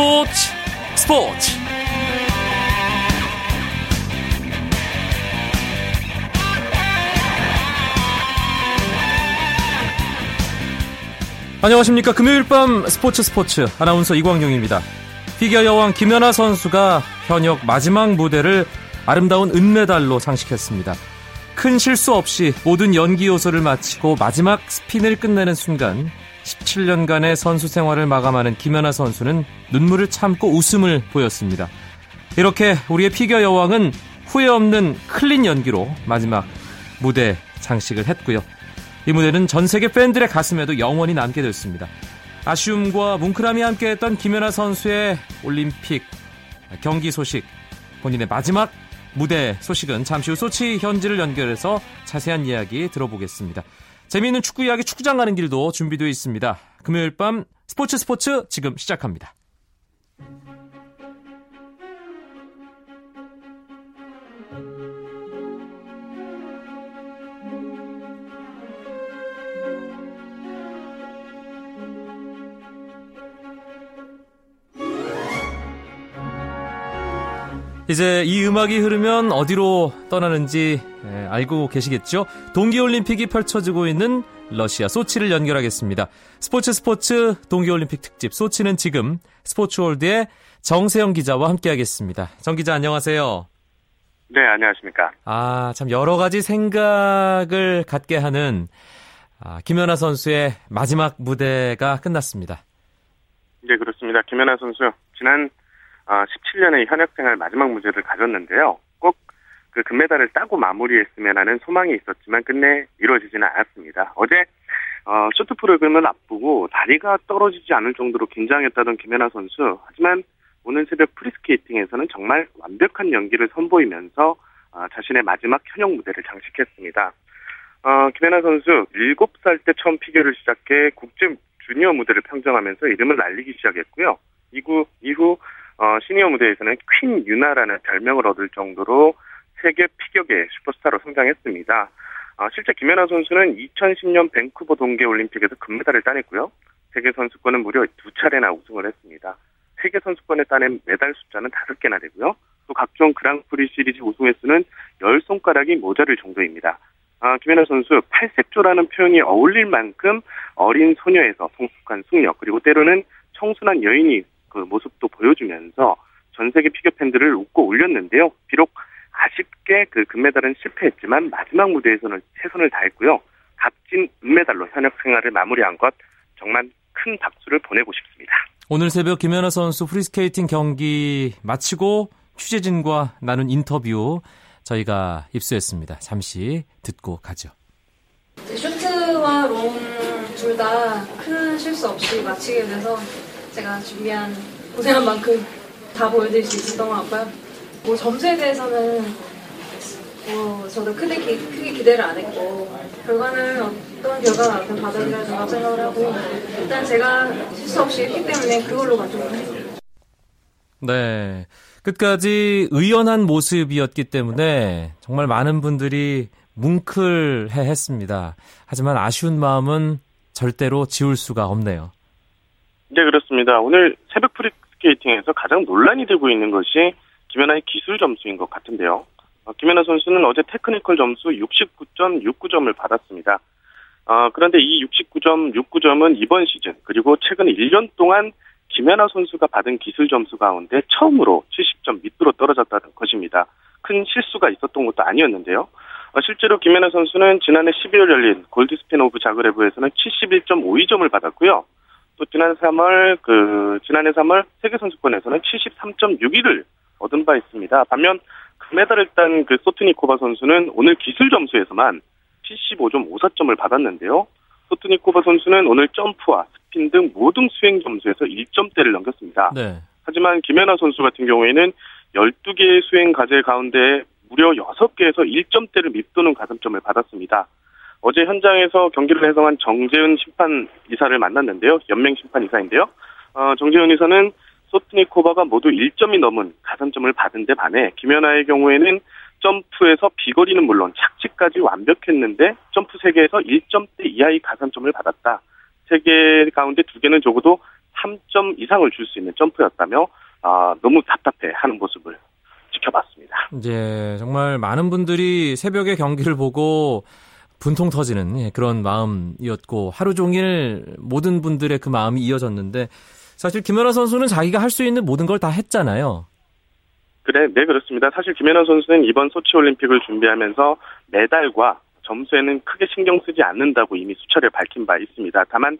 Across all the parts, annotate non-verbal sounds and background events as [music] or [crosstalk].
스포츠 스포츠. 안녕하십니까. 금요일 밤 스포츠 스포츠. 아나운서 이광용입니다. 피겨 여왕 김연아 선수가 현역 마지막 무대를 아름다운 은메달로 장식했습니다. 큰 실수 없이 모든 연기 요소를 마치고 마지막 스핀을 끝내는 순간 17년간의 선수 생활을 마감하는 김연아 선수는 눈물을 참고 웃음을 보였습니다. 이렇게 우리의 피겨 여왕은 후회 없는 클린 연기로 마지막 무대 장식을 했고요. 이 무대는 전 세계 팬들의 가슴에도 영원히 남게 됐습니다. 아쉬움과 뭉클함이 함께했던 김연아 선수의 올림픽 경기 소식, 본인의 마지막 무대 소식은 잠시 후 소치 현지를 연결해서 자세한 이야기 들어보겠습니다. 재미있는 축구 이야기 축구장 가는 길도 준비되어 있습니다. 금요일 밤 스포츠 스포츠 지금 시작합니다. 이제 이 음악이 흐르면 어디로 떠나는지 예, 알고 계시겠죠? 동계올림픽이 펼쳐지고 있는 러시아 소치를 연결하겠습니다. 스포츠 스포츠 동계올림픽 특집 소치는 지금 스포츠월드의 정세영 기자와 함께하겠습니다. 정 기자 안녕하세요. 네, 안녕하십니까. 아, 참 여러 가지 생각을 갖게 하는 아, 김연아 선수의 마지막 무대가 끝났습니다. 네, 그렇습니다. 김연아 선수 지난 17년의 아, 현역 생활 마지막 무대를 가졌는데요. 꼭 그 금메달을 따고 마무리했으면 하는 소망이 있었지만 끝내 이루어지지는 않았습니다. 어제 어, 쇼트 프로그램을 앞두고 다리가 떨어지지 않을 정도로 긴장했다던 김연아 선수. 하지만 오늘 새벽 프리스케이팅에서는 정말 완벽한 연기를 선보이면서 어, 자신의 마지막 현역 무대를 장식했습니다. 어, 김연아 선수 7살 때 처음 피겨를 시작해 국제 주니어 무대를 평정하면서 이름을 날리기 시작했고요. 이후, 이후 어, 시니어 무대에서는 퀸 유나라는 별명을 얻을 정도로 세계 피겨계 슈퍼스타로 성장했습니다. 어, 실제 김연아 선수는 2010년 밴쿠버 동계올림픽에서 금메달을 따냈고요. 세계 선수권은 무려 두 차례나 우승을 했습니다. 세계 선수권에 따낸 메달 숫자는 다섯 개나 되고요. 또 각종 그랑프리 시리즈 우승 횟수는 열 손가락이 모자를 정도입니다. 아, 김연아 선수 팔색조라는 표현이 어울릴 만큼 어린 소녀에서 성숙한 숙녀 그리고 때로는 청순한 여인이 그 모습도 보여주면서 전 세계 피겨 팬들을 웃고 울렸는데요. 비록 아쉽게 그 금메달은 실패했지만 마지막 무대에서는 최선을 다했고요. 값진 은메달로 현역 생활을 마무리한 것 정말 큰 박수를 보내고 싶습니다. 오늘 새벽 김연아 선수 프리스케이팅 경기 마치고 취재진과 나눈 인터뷰 저희가 입수했습니다. 잠시 듣고 가죠. 쇼트와 롱 둘 다 큰 실수 없이 마치게 돼서 제가 준비한 고생한 만큼 다 보여드릴 수 있었던 것 같고요. 뭐 점수에 대해서는 뭐 저도 크게, 기, 크게 기대를 안 했고 결과는 어떤 결과가 나든 받아들여야 생각을 하고 일단 제가 실수 없이 했기 때문에 그걸로 만족을 해요. 네. 끝까지 의연한 모습이었기 때문에 정말 많은 분들이 뭉클해 했습니다. 하지만 아쉬운 마음은 절대로 지울 수가 없네요. 네, 그렇습니다. 오늘 새벽 프리스케이팅에서 가장 논란이 되고 있는 것이 김연아의 기술 점수인 것 같은데요. 어, 김연아 선수는 어제 technical 점수 69.69점을 받았습니다. 어, 그런데 이 69.69점은 이번 시즌 그리고 최근 1년 동안 김연아 선수가 받은 기술 점수 가운데 처음으로 70점 밑으로 떨어졌다는 것입니다. 큰 실수가 있었던 것도 아니었는데요. 어, 실제로 김연아 선수는 지난해 12월 열린 골드스핀 오브 자그레브에서는 71.52점을 받았고요. 또 지난 3월 그 지난해 3월 세계 선수권에서는 73.61을 얻은 바 있습니다. 반면 금메달을 딴 그 소트니코바 선수는 오늘 기술 점수에서만 75.54점을 받았는데요. 소트니코바 선수는 오늘 점프와 스핀 등 모든 수행 점수에서 1점대를 넘겼습니다. 네. 하지만 김연아 선수 같은 경우에는 12개의 수행 과제 가운데 무려 6개에서 1점대를 밑도는 가산점을 받았습니다. 어제 현장에서 경기를 해석한 정재은 심판 이사를 만났는데요. 연맹 심판 이사인데요. 어, 정재은 이사는 소트니코바가 모두 1점이 넘은 가산점을 받은 데 반해 김연아의 경우에는 점프에서 비거리는 물론 착지까지 완벽했는데 점프 3개에서 1점대 이하의 가산점을 받았다. 3개 가운데 2개는 적어도 3점 이상을 줄 수 있는 점프였다며 아, 너무 답답해 하는 모습을 지켜봤습니다. 이제 정말 많은 분들이 새벽에 경기를 보고 분통 터지는 예, 그런 마음이었고 하루 종일 모든 분들의 그 마음이 이어졌는데 사실 김연아 선수는 자기가 할 수 있는 모든 걸 다 했잖아요. 그래, 네 그렇습니다. 사실 김연아 선수는 이번 소치 올림픽을 준비하면서 메달과 점수에는 크게 신경 쓰지 않는다고 이미 수차례 밝힌 바 있습니다. 다만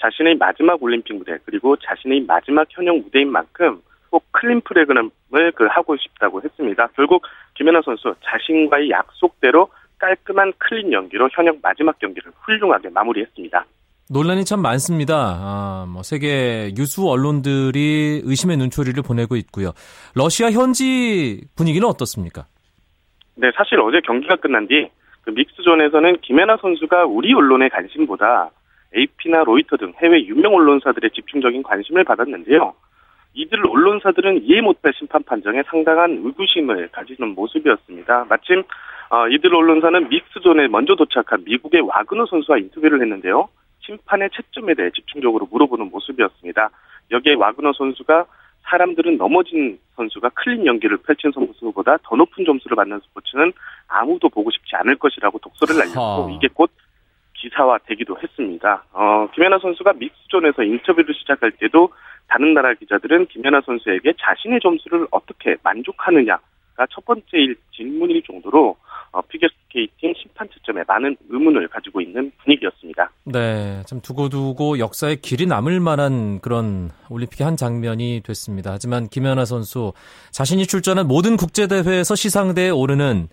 자신의 마지막 올림픽 무대 그리고 자신의 마지막 현역 무대인 만큼 꼭 clean 프로그램을 그 하고 싶다고 했습니다. 결국 김연아 선수 자신과의 약속대로 깔끔한 clean 연기로 현역 마지막 경기를 훌륭하게 마무리했습니다. 논란이 참 많습니다. 아, 뭐 세계 유수 언론들이 의심의 눈초리를 보내고 있고요. 러시아 현지 분위기는 어떻습니까? 네, 사실 어제 경기가 끝난 뒤 그 믹스존에서는 김연아 선수가 우리 언론의 관심보다 AP나 로이터 등 해외 유명 언론사들의 집중적인 관심을 받았는데요. 이들 언론사들은 이해 못할 심판 판정에 상당한 의구심을 가지는 모습이었습니다. 마침 어, 이들 언론사는 믹스존에 먼저 도착한 미국의 와그너 선수와 인터뷰를 했는데요. 심판의 채점에 대해 집중적으로 물어보는 모습이었습니다. 여기에 와그너 선수가 사람들은 넘어진 선수가 clean 연기를 펼친 선수보다 더 높은 점수를 받는 스포츠는 아무도 보고 싶지 않을 것이라고 독설을 날렸고 이게 곧 기사화 되기도 했습니다. 어, 김연아 선수가 mixed zone에서 인터뷰를 시작할 때도 다른 나라 기자들은 김연아 선수에게 자신의 점수를 어떻게 만족하느냐가 첫 번째 질문일 정도로 어, 피겨스케이팅 심판 채점에 많은 의문을 가지고 있는 분위기였습니다. 네, 참 두고두고 역사에 길이 남을 만한 그런 올림픽의 한 장면이 됐습니다. 하지만 김연아 선수 자신이 출전한 모든 국제대회에서 시상대에 오르는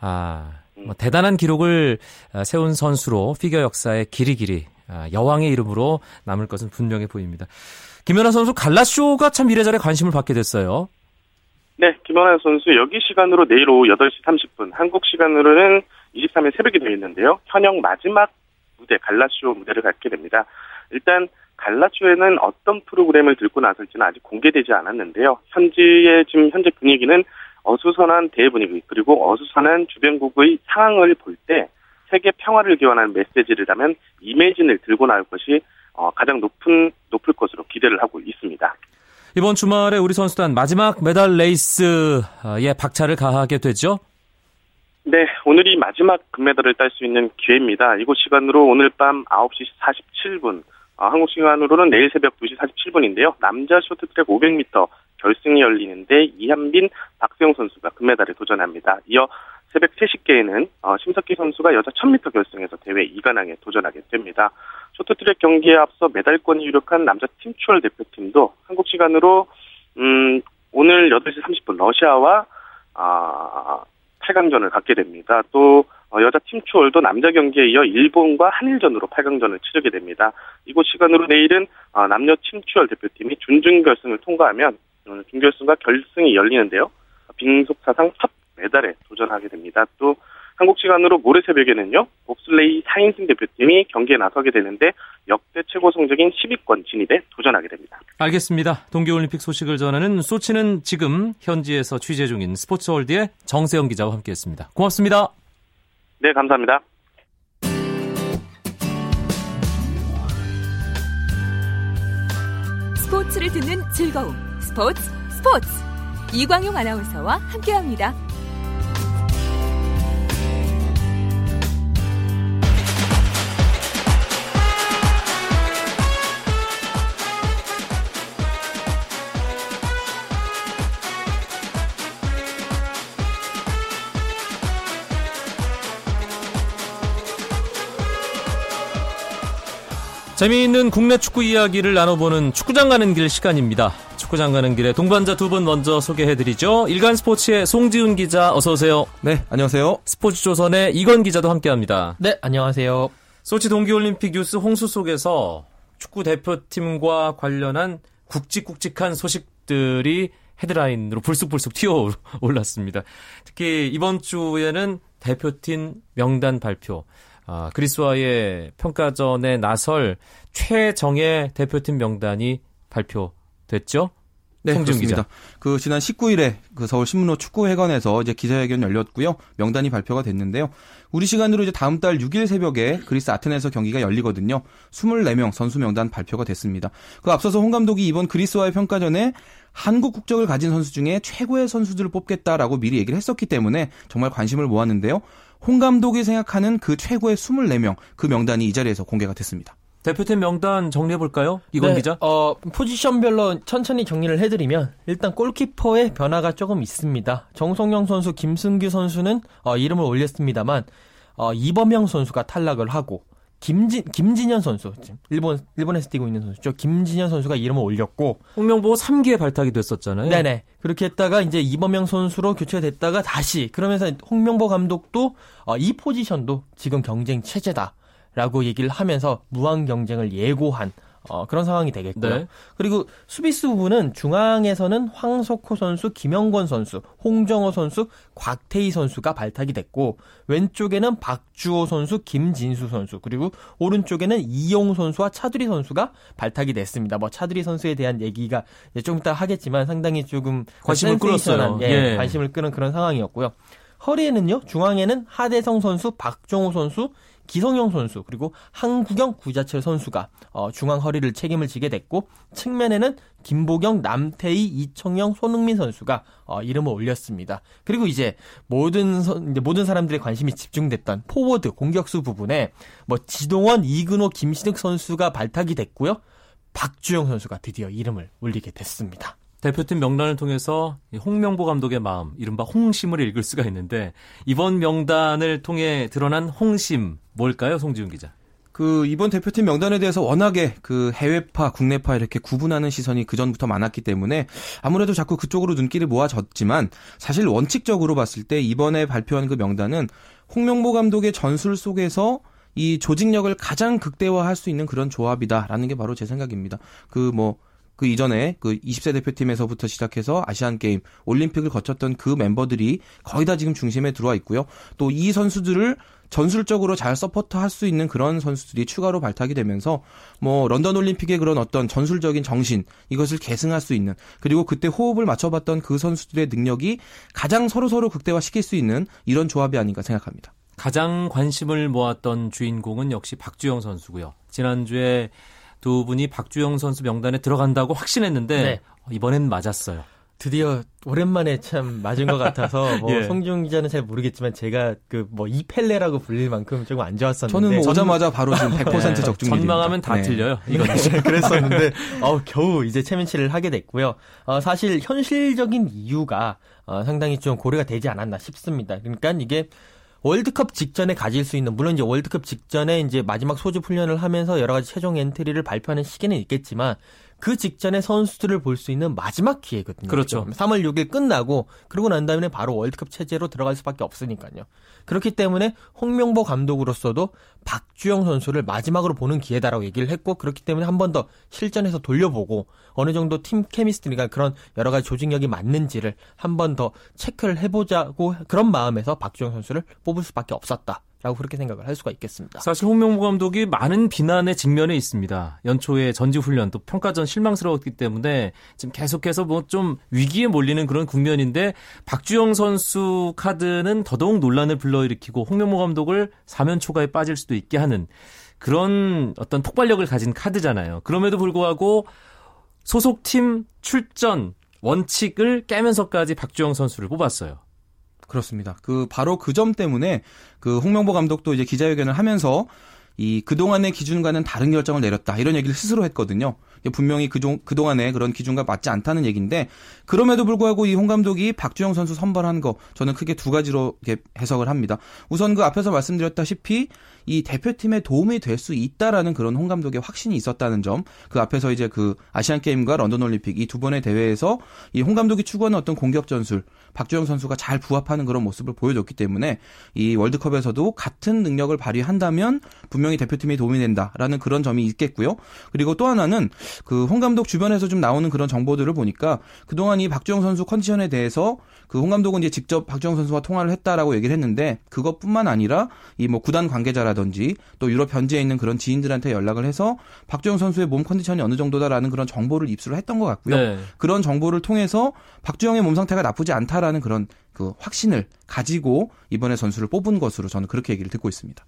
아, 뭐 대단한 기록을 아, 세운 선수로 피겨 역사의 길이 길이 아, 여왕의 이름으로 남을 것은 분명해 보입니다. 김연아 선수 갈라쇼가 참 이래저래 관심을 받게 됐어요. 네, 김원환 선수 여기 시간으로 내일 오후 8시 30분, 한국 시간으로는 23일 새벽이 되어 있는데요. 현역 마지막 무대 갈라쇼 무대를 갖게 됩니다. 일단 갈라쇼에는 어떤 프로그램을 들고 나설지는 아직 공개되지 않았는데요. 현지의 지금 현재 분위기는 어수선한 대분위기 그리고 어수선한 주변국의 상황을 볼 때 세계 평화를 기원하는 메시지를 하면 이매진을 들고 나올 것이 어, 가장 높은 높을 것으로 기대를 하고 있습니다. 이번 주말에 우리 선수단 마지막 메달 레이스에 박차를 가하게 되죠? 네, 오늘이 마지막 금메달을 딸 수 있는 기회입니다. 이곳 시간으로 오늘 밤 9시 47분, 어, 한국 시간으로는 내일 새벽 2시 47분인데요. 남자 쇼트트랙 500m 결승이 열리는데 이한빈, 박세용 선수가 금메달에 도전합니다. 이어 새벽 3시께에는 어, 심석희 선수가 여자 1000m 결승에서 대회 2관왕에 도전하게 됩니다. 쇼트트랙 경기에 앞서 메달권이 유력한 남자 팀추월 대표팀도 한국 시간으로 음, 오늘 8시 30분 러시아와 아, 8강전을 갖게 됩니다. 또 어, 여자 팀추월도 남자 경기에 이어 일본과 한일전으로 8강전을 치르게 됩니다. 이곳 시간으로 내일은 어, 남녀 팀추월 대표팀이 준중결승을 통과하면 준결승과 결승이 열리는데요. 빙속 사상 첫 메달에 도전하게 됩니다. 또 한국 시간으로 모레 새벽에는요, 봅슬레이 4인승 대표팀이 경기에 나서게 되는데 역대 최고 성적인 10위권 진입에 도전하게 됩니다. 알겠습니다. 동계올림픽 소식을 전하는 소치는 지금 현지에서 취재 중인 스포츠월드의 정세영 기자와 함께했습니다. 고맙습니다. 네, 감사합니다. 스포츠를 듣는 즐거움. 스포츠 스포츠. 이광용 아나운서와 함께합니다. 재미있는 국내 축구 이야기를 나눠보는 축구장 가는 길 시간입니다. 축구장 가는 길에 동반자 두 분 먼저 소개해드리죠. 일간 스포츠의 송지훈 기자 어서 오세요. 네, 안녕하세요. 스포츠조선의 이건 기자도 함께합니다. 네, 안녕하세요. 소치 동계올림픽 뉴스 홍수 속에서 축구 대표팀과 관련한 굵직굵직한 소식들이 헤드라인으로 불쑥불쑥 튀어 올랐습니다. 특히 이번 주에는 대표팀 명단 발표, 아, 그리스와의 평가전에 나설 최정예 대표팀 명단이 발표됐죠? 네, 그렇습니다. 그 지난 19일에 그 서울 신문호 축구회관에서 이제 기자회견 열렸고요. 명단이 발표가 됐는데요. 우리 시간으로 이제 다음 달 6일 새벽에 그리스 아테네에서 경기가 열리거든요. 24명 선수 명단 발표가 됐습니다. 그 앞서서 홍 감독이 이번 그리스와의 평가전에 한국 국적을 가진 선수 중에 최고의 선수들을 뽑겠다라고 미리 얘기를 했었기 때문에 정말 관심을 모았는데요. 홍 감독이 생각하는 그 최고의 24명 그 명단이 이 자리에서 공개가 됐습니다. 대표팀 명단 정리해 볼까요? 이건 네, 기자. 어, 포지션별로 천천히 정리를 해드리면 일단 골키퍼의 변화가 조금 있습니다. 정성영 선수, 김승규 선수는 어, 이름을 올렸습니다만 어, 이범영 선수가 탈락을 하고 김진 김진현 선수 지금 일본 일본에서 뛰고 있는 선수죠. 김진현 선수가 이름을 올렸고 홍명보 3기에 발탁이 됐었잖아요. 네네 그렇게 했다가 이제 이범영 선수로 교체됐다가 다시 그러면서 홍명보 감독도 어, 이 포지션도 지금 경쟁 체제다. 라고 얘기를 하면서 무한 경쟁을 예고한 어, 그런 상황이 되겠고요. 네. 그리고 수비수 부분은 중앙에서는 황석호 선수, 김영권 선수, 홍정호 선수, 곽태희 선수가 발탁이 됐고 왼쪽에는 박주호 선수, 김진수 선수 그리고 오른쪽에는 이용 선수와 차두리 선수가 발탁이 됐습니다. 뭐 차두리 선수에 대한 얘기가 좀 이따 하겠지만 상당히 조금 관심을 센세이션한, 끌었어요. 예, 예. 관심을 끄는 그런 상황이었고요. 허리에는요 중앙에는 하대성 선수, 박종우 선수, 기성용 선수 그리고 한국영 구자철 선수가 어, 중앙 허리를 책임을 지게 됐고 측면에는 김보경, 남태희, 이청용, 손흥민 선수가 어, 이름을 올렸습니다. 그리고 이제 모든 선- 이제 모든 사람들의 관심이 집중됐던 포워드 공격수 부분에 뭐 지동원, 이근호, 김신욱 선수가 발탁이 됐고요. 박주영 선수가 드디어 이름을 올리게 됐습니다. 대표팀 명단을 통해서 이 홍명보 감독의 마음, 이른바 홍심을 읽을 수가 있는데 이번 명단을 통해 드러난 홍심 뭘까요, 송지훈 기자? 그 이번 대표팀 명단에 대해서 워낙에 그 해외파, 국내파 이렇게 구분하는 시선이 그 전부터 많았기 때문에 아무래도 자꾸 그쪽으로 눈길을 모아졌지만 사실 원칙적으로 봤을 때 이번에 발표한 그 명단은 홍명보 감독의 전술 속에서 이 조직력을 가장 극대화할 수 있는 그런 조합이다라는 게 바로 제 생각입니다. 그뭐 그 이전에 그 20세 대표팀에서부터 시작해서 아시안 게임, 올림픽을 거쳤던 그 멤버들이 거의 다 지금 중심에 들어와 있고요. 또 이 선수들을 전술적으로 잘 서포트 할 수 있는 그런 선수들이 추가로 발탁이 되면서 뭐 런던 올림픽의 그런 어떤 전술적인 정신 이것을 계승할 수 있는 그리고 그때 호흡을 맞춰봤던 그 선수들의 능력이 가장 서로 서로 극대화시킬 수 있는 이런 조합이 아닌가 생각합니다. 가장 관심을 모았던 주인공은 역시 박주영 선수고요. 지난주에 두 분이 박주영 선수 명단에 들어간다고 확신했는데 네. 이번엔 맞았어요. 드디어 오랜만에 참 맞은 것 같아서 [laughs] 뭐 예. 송지훈 기자는 잘 모르겠지만 제가 그 뭐 이펠레라고 불릴 만큼 조금 안 좋았었는데 저는 뭐 오자마자 바로 지금 [laughs] 100% 네, 적중입니다. 전망하면 다 네. 틀려요. 이건 [laughs] 그랬었는데 어 겨우 이제 체면치레를 하게 됐고요. 어, 사실 현실적인 이유가 어, 상당히 좀 고려가 되지 않았나 싶습니다. 그러니까 이게 월드컵 직전에 가질 수 있는 물론 이제 월드컵 직전에 이제 마지막 소집 훈련을 하면서 여러 가지 최종 엔트리를 발표하는 시기는 있겠지만 그 직전에 선수들을 볼 수 있는 마지막 기회거든요. 그렇죠. 3월 6일 끝나고 그러고 난 다음에 바로 월드컵 체제로 들어갈 수밖에 없으니까요. 그렇기 때문에 홍명보 감독으로서도 박주영 선수를 마지막으로 보는 기회다라고 얘기를 했고 그렇기 때문에 한 번 더 실전에서 돌려보고 어느 정도 팀 케미스트리가 그런 여러 가지 조직력이 맞는지를 한 번 더 체크를 해보자고 그런 마음에서 박주영 선수를 뽑을 수밖에 없었다. 라고 그렇게 생각을 할 수가 있겠습니다. 사실 홍명보 감독이 많은 비난의 직면에 있습니다. 연초에 전지훈련 또 평가전 실망스러웠기 때문에 지금 계속해서 뭐 좀 위기에 몰리는 그런 국면인데 박주영 선수 카드는 더더욱 논란을 불러일으키고 홍명보 감독을 사면 초과에 빠질 수도 있게 하는 그런 어떤 폭발력을 가진 카드잖아요. 그럼에도 불구하고 소속팀 출전 원칙을 깨면서까지 박주영 선수를 뽑았어요. 그렇습니다. 그 바로 그 점 때문에 그 홍명보 감독도 이제 기자회견을 하면서 이 그동안의 기준과는 다른 결정을 내렸다. 이런 얘기를 스스로 했거든요. 분명히 그종, 그동안의 그런 기준과 맞지 않다는 얘기인데 그럼에도 불구하고 이 홍 감독이 박주영 선수 선발한 거 저는 크게 두 가지로 이렇게 해석을 합니다. 우선 그 앞에서 말씀드렸다시피 이 대표팀에 도움이 될 수 있다라는 그런 홍 감독의 확신이 있었다는 점, 그 앞에서 이제 그 아시안 게임과 런던 올림픽 이 두 번의 대회에서 이 홍 감독이 추구하는 어떤 공격 전술, 박주영 선수가 잘 부합하는 그런 모습을 보여줬기 때문에 이 월드컵에서도 같은 능력을 발휘한다면 분명히 대표팀에 도움이 된다라는 그런 점이 있겠고요. 그리고 또 하나는 그 홍 감독 주변에서 좀 나오는 그런 정보들을 보니까 그동안 이 박주영 선수 컨디션에 대해서 그 홍 감독은 이제 직접 박주영 선수와 통화를 했다라고 얘기를 했는데 그것뿐만 아니라 이 뭐 구단 관계자라 든지 또 유럽 현지에 있는 그런 지인들한테 연락을 해서 박주영 선수의 몸 컨디션이 어느 정도다라는 그런 정보를 입수를 했던 것 같고요. 네. 그런 정보를 통해서 박주영의 몸 상태가 나쁘지 않다라는 그런 그 확신을 가지고 이번에 선수를 뽑은 것으로 저는 그렇게 얘기를 듣고 있습니다.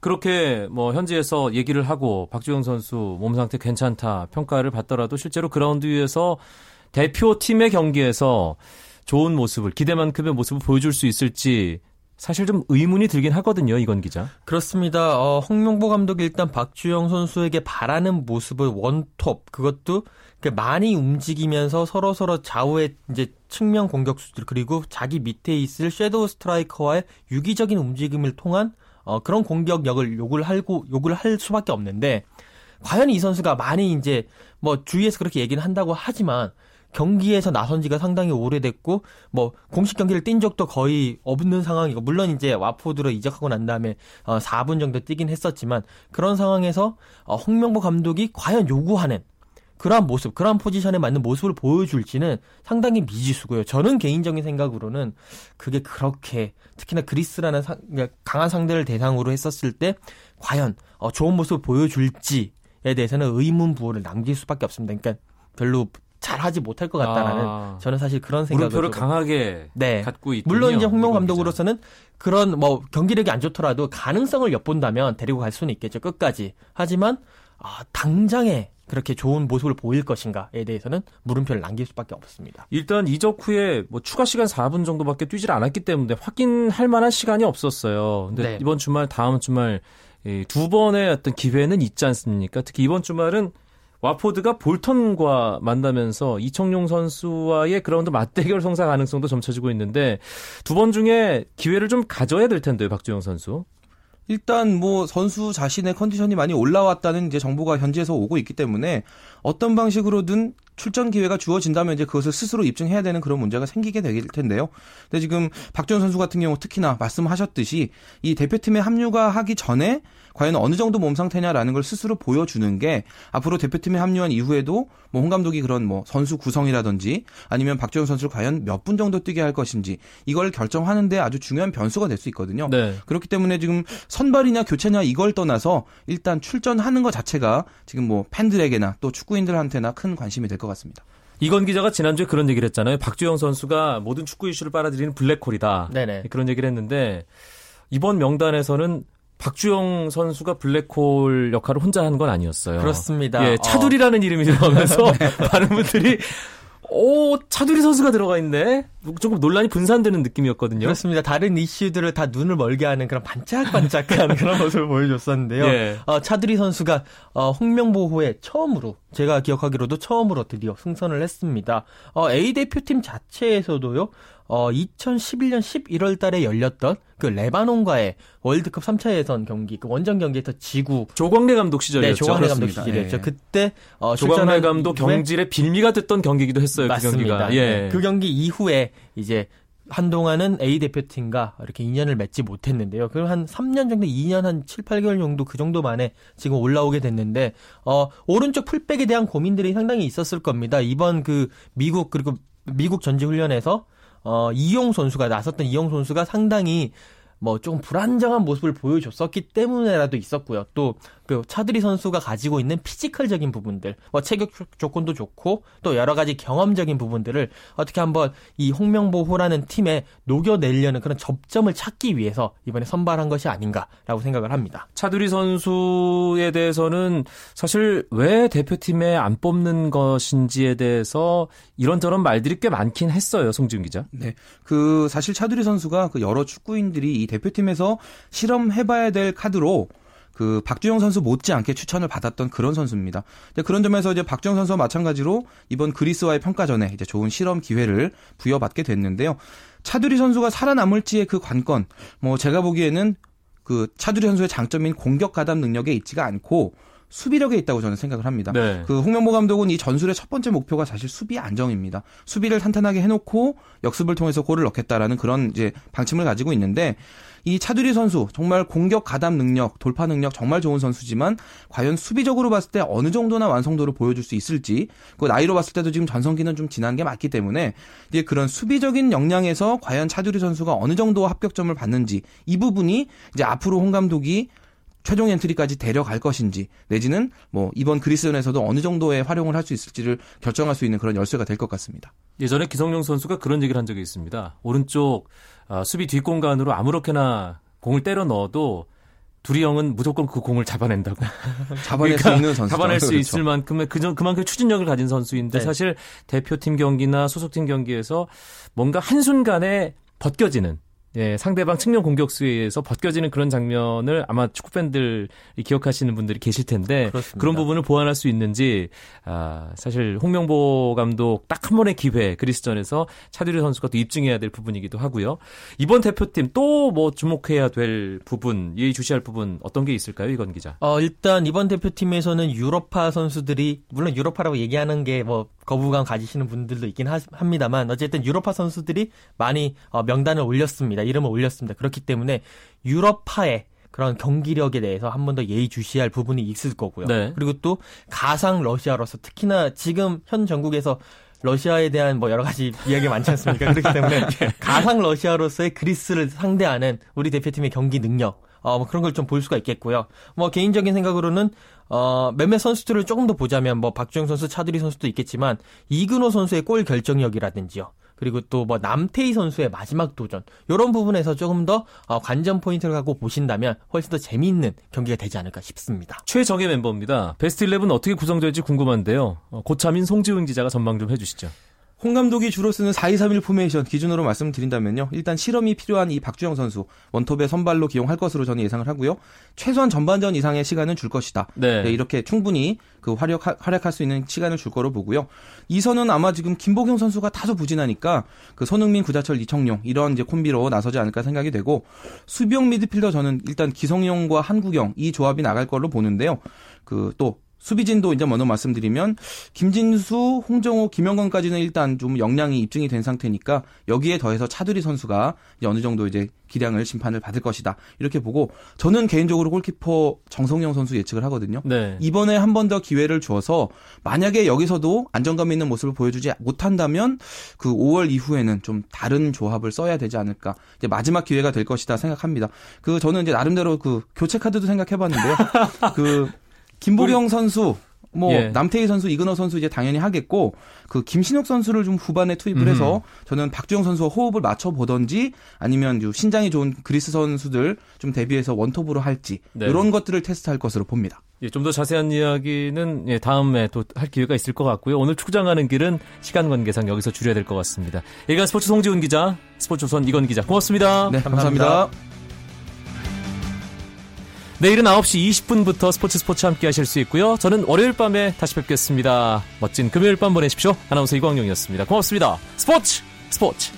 그렇게 뭐 현지에서 얘기를 하고 박주영 선수 몸 상태 괜찮다 평가를 받더라도 실제로 그라운드 위에서 대표팀의 경기에서 좋은 모습을 기대만큼의 모습을 보여줄 수 있을지 사실 좀 의문이 들긴 하거든요, 이건 기자. 그렇습니다. 어, 홍명보 감독이 일단 박주영 선수에게 바라는 모습을 원톱 그것도 많이 움직이면서 서로 서로 좌우의 이제 측면 공격수들 그리고 자기 밑에 있을 섀도우 스트라이커와의 유기적인 움직임을 통한 어, 그런 공격력을 요구를 하고 요구를 할 수밖에 없는데 과연 이 선수가 많이 이제 뭐 주위에서 그렇게 얘기는 한다고 하지만 경기에서 나선 지가 상당히 오래됐고 뭐 공식 경기를 뛴 적도 거의 없는 상황이고 물론 이제 와포드로 이적하고 난 다음에 어 4분 정도 뛰긴 했었지만 그런 상황에서 어 홍명보 감독이 과연 요구하는 그러한 모습, 그러한 포지션에 맞는 모습을 보여줄지는 상당히 미지수고요. 저는 개인적인 생각으로는 그게 그렇게 특히나 그리스라는 상, 그러니까 강한 상대를 대상으로 했었을 때 과연 어, 좋은 모습을 보여줄지에 대해서는 의문 부호를 남길 수밖에 없습니다. 그러니까 별로 잘하지 못할 것 같다라는 아, 저는 사실 그런 생각을 물음표를 강하게 네. 갖고 있 물론 이제 홍명 감독으로서는 그런 뭐 경기력이 안 좋더라도 가능성을 엿본다면 데리고 갈 수는 있겠죠 끝까지 하지만 아, 당장에 그렇게 좋은 모습을 보일 것인가에 대해서는 물음표를 남길 수밖에 없습니다. 일단 이적 후에 뭐 추가 시간 4분 정도밖에 뛰질 않았기 때문에 확인할 만한 시간이 없었어요. 근데 네. 이번 주말 다음 주말 두 번의 어떤 기회는 있지 않습니까? 특히 이번 주말은 와포드가 볼턴과 만나면서 이청용 선수와의 그라운드 맞대결 성사 가능성도 점쳐지고 있는데 두 번 중에 기회를 좀 가져야 될 텐데요, 박주영 선수. 일단 뭐 선수 자신의 컨디션이 많이 올라왔다는 이제 정보가 현지에서 오고 있기 때문에 어떤 방식으로든 출전 기회가 주어진다면 이제 그것을 스스로 입증해야 되는 그런 문제가 생기게 될 텐데요. 근데 지금 박주영 선수 같은 경우 특히나 말씀하셨듯이 이 대표팀에 합류가 하기 전에 과연 어느 정도 몸 상태냐라는 걸 스스로 보여주는 게 앞으로 대표팀에 합류한 이후에도 뭐 홍 감독이 그런 뭐 선수 구성이라든지 아니면 박주영 선수를 과연 몇 분 정도 뛰게 할 것인지 이걸 결정하는데 아주 중요한 변수가 될 수 있거든요. 네. 그렇기 때문에 지금 선발이냐 교체냐 이걸 떠나서 일단 출전하는 것 자체가 지금 뭐 팬들에게나 또 축구인들한테나 큰 관심이 될 것 같습니다. 이건 기자가 지난주에 그런 얘기를 했잖아요. 박주영 선수가 모든 축구 이슈를 빨아들이는 블랙홀이다. 네네. 그런 얘기를 했는데 이번 명단에서는 박주영 선수가 블랙홀 역할을 혼자 한 건 아니었어요. 그렇습니다. 예, 차두리라는 어. 이름이 들어가면서 [laughs] 많은 분들이 오, 차두리 선수가 들어가 있네. 조금 논란이 분산되는 느낌이었거든요. 그렇습니다. 다른 이슈들을 다 눈을 멀게 하는 그런 반짝반짝한 [laughs] 그런 모습을 보여줬었는데요. 예. 어, 차두리 선수가 어, 홍명보 후에 처음으로 제가 기억하기로도 처음으로 드디어 승선을 했습니다. 어, A 대표팀 자체에서도요. 어, 2011년 11월 달에 열렸던 그 레바논과의 월드컵 3차 예선 경기, 그 원정 경기에서 지구 조광래 감독 시절이었죠. 네, 조광래 감독 시절이었죠. 예. 그때 어, 조광래 감독 경질의 빌미가 됐던 경기기도 했어요. 맞습니다. 그 경기가. 예. 네. 그 경기 이후에 이제 한동안은 A 대표팀과 이렇게 인연을 맺지 못했는데요. 그럼 한 3년 정도, 2년 한 7, 8개월 정도 그 정도 만에 지금 올라오게 됐는데, 어, 오른쪽 풀백에 대한 고민들이 상당히 있었을 겁니다. 이번 그 미국, 그리고 미국 전지 훈련에서 어, 이용 선수가 나섰던 이용 선수가 상당히 뭐좀 불안정한 모습을 보여줬었기 때문에라도 있었고요. 또 그 차드리 선수가 가지고 있는 피지컬적인 부분들, 뭐 체격 조건도 좋고 또 여러 가지 경험적인 부분들을 어떻게 한번 이 홍명보호라는 팀에 녹여내려는 그런 접점을 찾기 위해서 이번에 선발한 것이 아닌가라고 생각을 합니다. 차두리 선수에 대해서는 사실 왜 대표팀에 안 뽑는 것인지에 대해서 이런저런 말들이 꽤 많긴 했어요, 송지훈 기자. 네, 그 사실 차두리 선수가 그 여러 축구인들이 이 대표팀에서 실험해봐야 될 카드로 그 박주영 선수 못지않게 추천을 받았던 그런 선수입니다. 그런 점에서 이제 박주영 선수와 마찬가지로 이번 그리스와의 평가전에 이제 좋은 실험 기회를 부여받게 됐는데요. 차두리 선수가 살아남을지의 그 관건, 뭐 제가 보기에는 그 차두리 선수의 장점인 공격 가담 능력에 있지가 않고 수비력에 있다고 저는 생각을 합니다. 네. 그 홍명보 감독은 이 전술의 첫 번째 목표가 사실 수비 안정입니다. 수비를 탄탄하게 해놓고 역습을 통해서 골을 넣겠다라는 그런 이제 방침을 가지고 있는데 이 차두리 선수 정말 공격 가담 능력, 돌파 능력 정말 좋은 선수지만 과연 수비적으로 봤을 때 어느 정도나 완성도를 보여줄 수 있을지 그 나이로 봤을 때도 지금 전성기는 좀 지난 게 맞기 때문에 이제 그런 수비적인 역량에서 과연 차두리 선수가 어느 정도 합격점을 받는지 이 부분이 이제 앞으로 홍 감독이 최종 엔트리까지 데려갈 것인지 내지는 뭐 이번 그리스전에서도 어느 정도의 활용을 할 수 있을지를 결정할 수 있는 그런 열쇠가 될 것 같습니다. 예전에 기성용 선수가 그런 얘기를 한 적이 있습니다. 오른쪽 아, 수비 뒷공간으로 아무렇게나 공을 때려 넣어도 두리 형은 무조건 그 공을 잡아낸다고. [laughs] 잡아낼 그러니까 수 있는 선수. 잡아낼 수 그렇죠. 있을 만큼의 그, 그만큼 추진력을 가진 선수인데 네. 사실 대표팀 경기나 소속팀 경기에서 뭔가 한순간에 벗겨지는 예, 상대방 측면 공격수에 의해서 벗겨지는 그런 장면을 아마 축구 팬들이 기억하시는 분들이 계실 텐데 그렇습니다. 그런 부분을 보완할 수 있는지 아, 사실 홍명보 감독 딱 한 번의 기회 그리스전에서 차두리 선수가 또 입증해야 될 부분이기도 하고요. 이번 대표팀 또 뭐 주목해야 될 부분, 예의 주시할 부분 어떤 게 있을까요, 이건 기자? 어, 일단 이번 대표팀에서는 유럽파 선수들이 물론 유럽파라고 얘기하는 게 뭐 거부감 가지시는 분들도 있긴 하, 합니다만 어쨌든 유럽파 선수들이 많이 어, 명단을 올렸습니다. 이름을 올렸습니다. 그렇기 때문에 유럽파의 그런 경기력에 대해서 한 번 더 예의주시할 부분이 있을 거고요. 네. 그리고 또 가상 러시아로서 특히나 지금 현 전국에서 러시아에 대한 뭐 여러 가지 이야기 많지 않습니까? 그렇기 때문에 [laughs] 가상 러시아로서의 그리스를 상대하는 우리 대표팀의 경기 능력, 어, 뭐 그런 걸 좀 볼 수가 있겠고요. 뭐 개인적인 생각으로는 어, 몇몇 선수들을 조금 더 보자면 뭐 박주영 선수, 차두리 선수도 있겠지만 이근호 선수의 골 결정력이라든지요. 그리고 또 뭐 남태희 선수의 마지막 도전 이런 부분에서 조금 더 어, 관전 포인트를 갖고 보신다면 훨씬 더 재미있는 경기가 되지 않을까 싶습니다. 최정예 멤버입니다. 베스트 11 어떻게 구성될지 궁금한데요. 어, 고참인 송지훈 기자가 전망 좀 해주시죠. 홍 감독이 주로 쓰는 4-2-3-1 포메이션 기준으로 말씀드린다면요. 일단 실험이 필요한 이 박주영 선수 원톱에 선발로 기용할 것으로 저는 예상을 하고요. 최소한 전반전 이상의 시간은 줄 것이다. 네. 네, 이렇게 충분히 그 활약 활약할 수 있는 시간을 줄 거로 보고요. 이선은 아마 지금 김보경 선수가 다소 부진하니까 그 손흥민, 구자철, 이청용 이런 이제 콤비로 나서지 않을까 생각이 되고 수비형 미드필더 저는 일단 기성용과 한국영 이 조합이 나갈 걸로 보는데요. 그 또 수비진도 이제 먼저 말씀드리면 김진수, 홍정호, 김영건까지는 일단 좀 역량이 입증이 된 상태니까 여기에 더해서 차두리 선수가 이제 어느 정도 이제 기량을 심판을 받을 것이다 이렇게 보고 저는 개인적으로 골키퍼 정성영 선수 예측을 하거든요. 네. 이번에 한 번 더 기회를 주어서 만약에 여기서도 안정감 있는 모습을 보여주지 못한다면 그 5월 이후에는 좀 다른 조합을 써야 되지 않을까. 이제 마지막 기회가 될 것이다 생각합니다. 그 저는 이제 나름대로 그 교체 카드도 생각해봤는데요. [laughs] 그 김보경 선수. 뭐 예. 남태희 선수, 이근호 선수 이제 당연히 하겠고 그 김신욱 선수를 좀 후반에 투입을 해서 저는 박주영 선수와 호흡을 맞춰 보던지 아니면 요 신장이 좋은 그리스 선수들 좀 대비해서 원톱으로 할지 네. 이런 것들을 테스트할 것으로 봅니다. 예, 좀 더 자세한 이야기는 예, 다음에 또 할 기회가 있을 것 같고요. 오늘 축구장 가는 길은 시간 관계상 여기서 줄여야 될 것 같습니다. 예가 스포츠 송지훈 기자, 스포츠조선 이건 기자, 고맙습니다. 네, 감사합니다. 감사합니다. 내일은 9시 20분부터 스포츠 스포츠 함께 하실 수 있고요. 저는 월요일 밤에 다시 뵙겠습니다. 멋진 금요일 밤 보내십시오. 아나운서 이광용이었습니다. 고맙습니다. 스포츠 스포츠.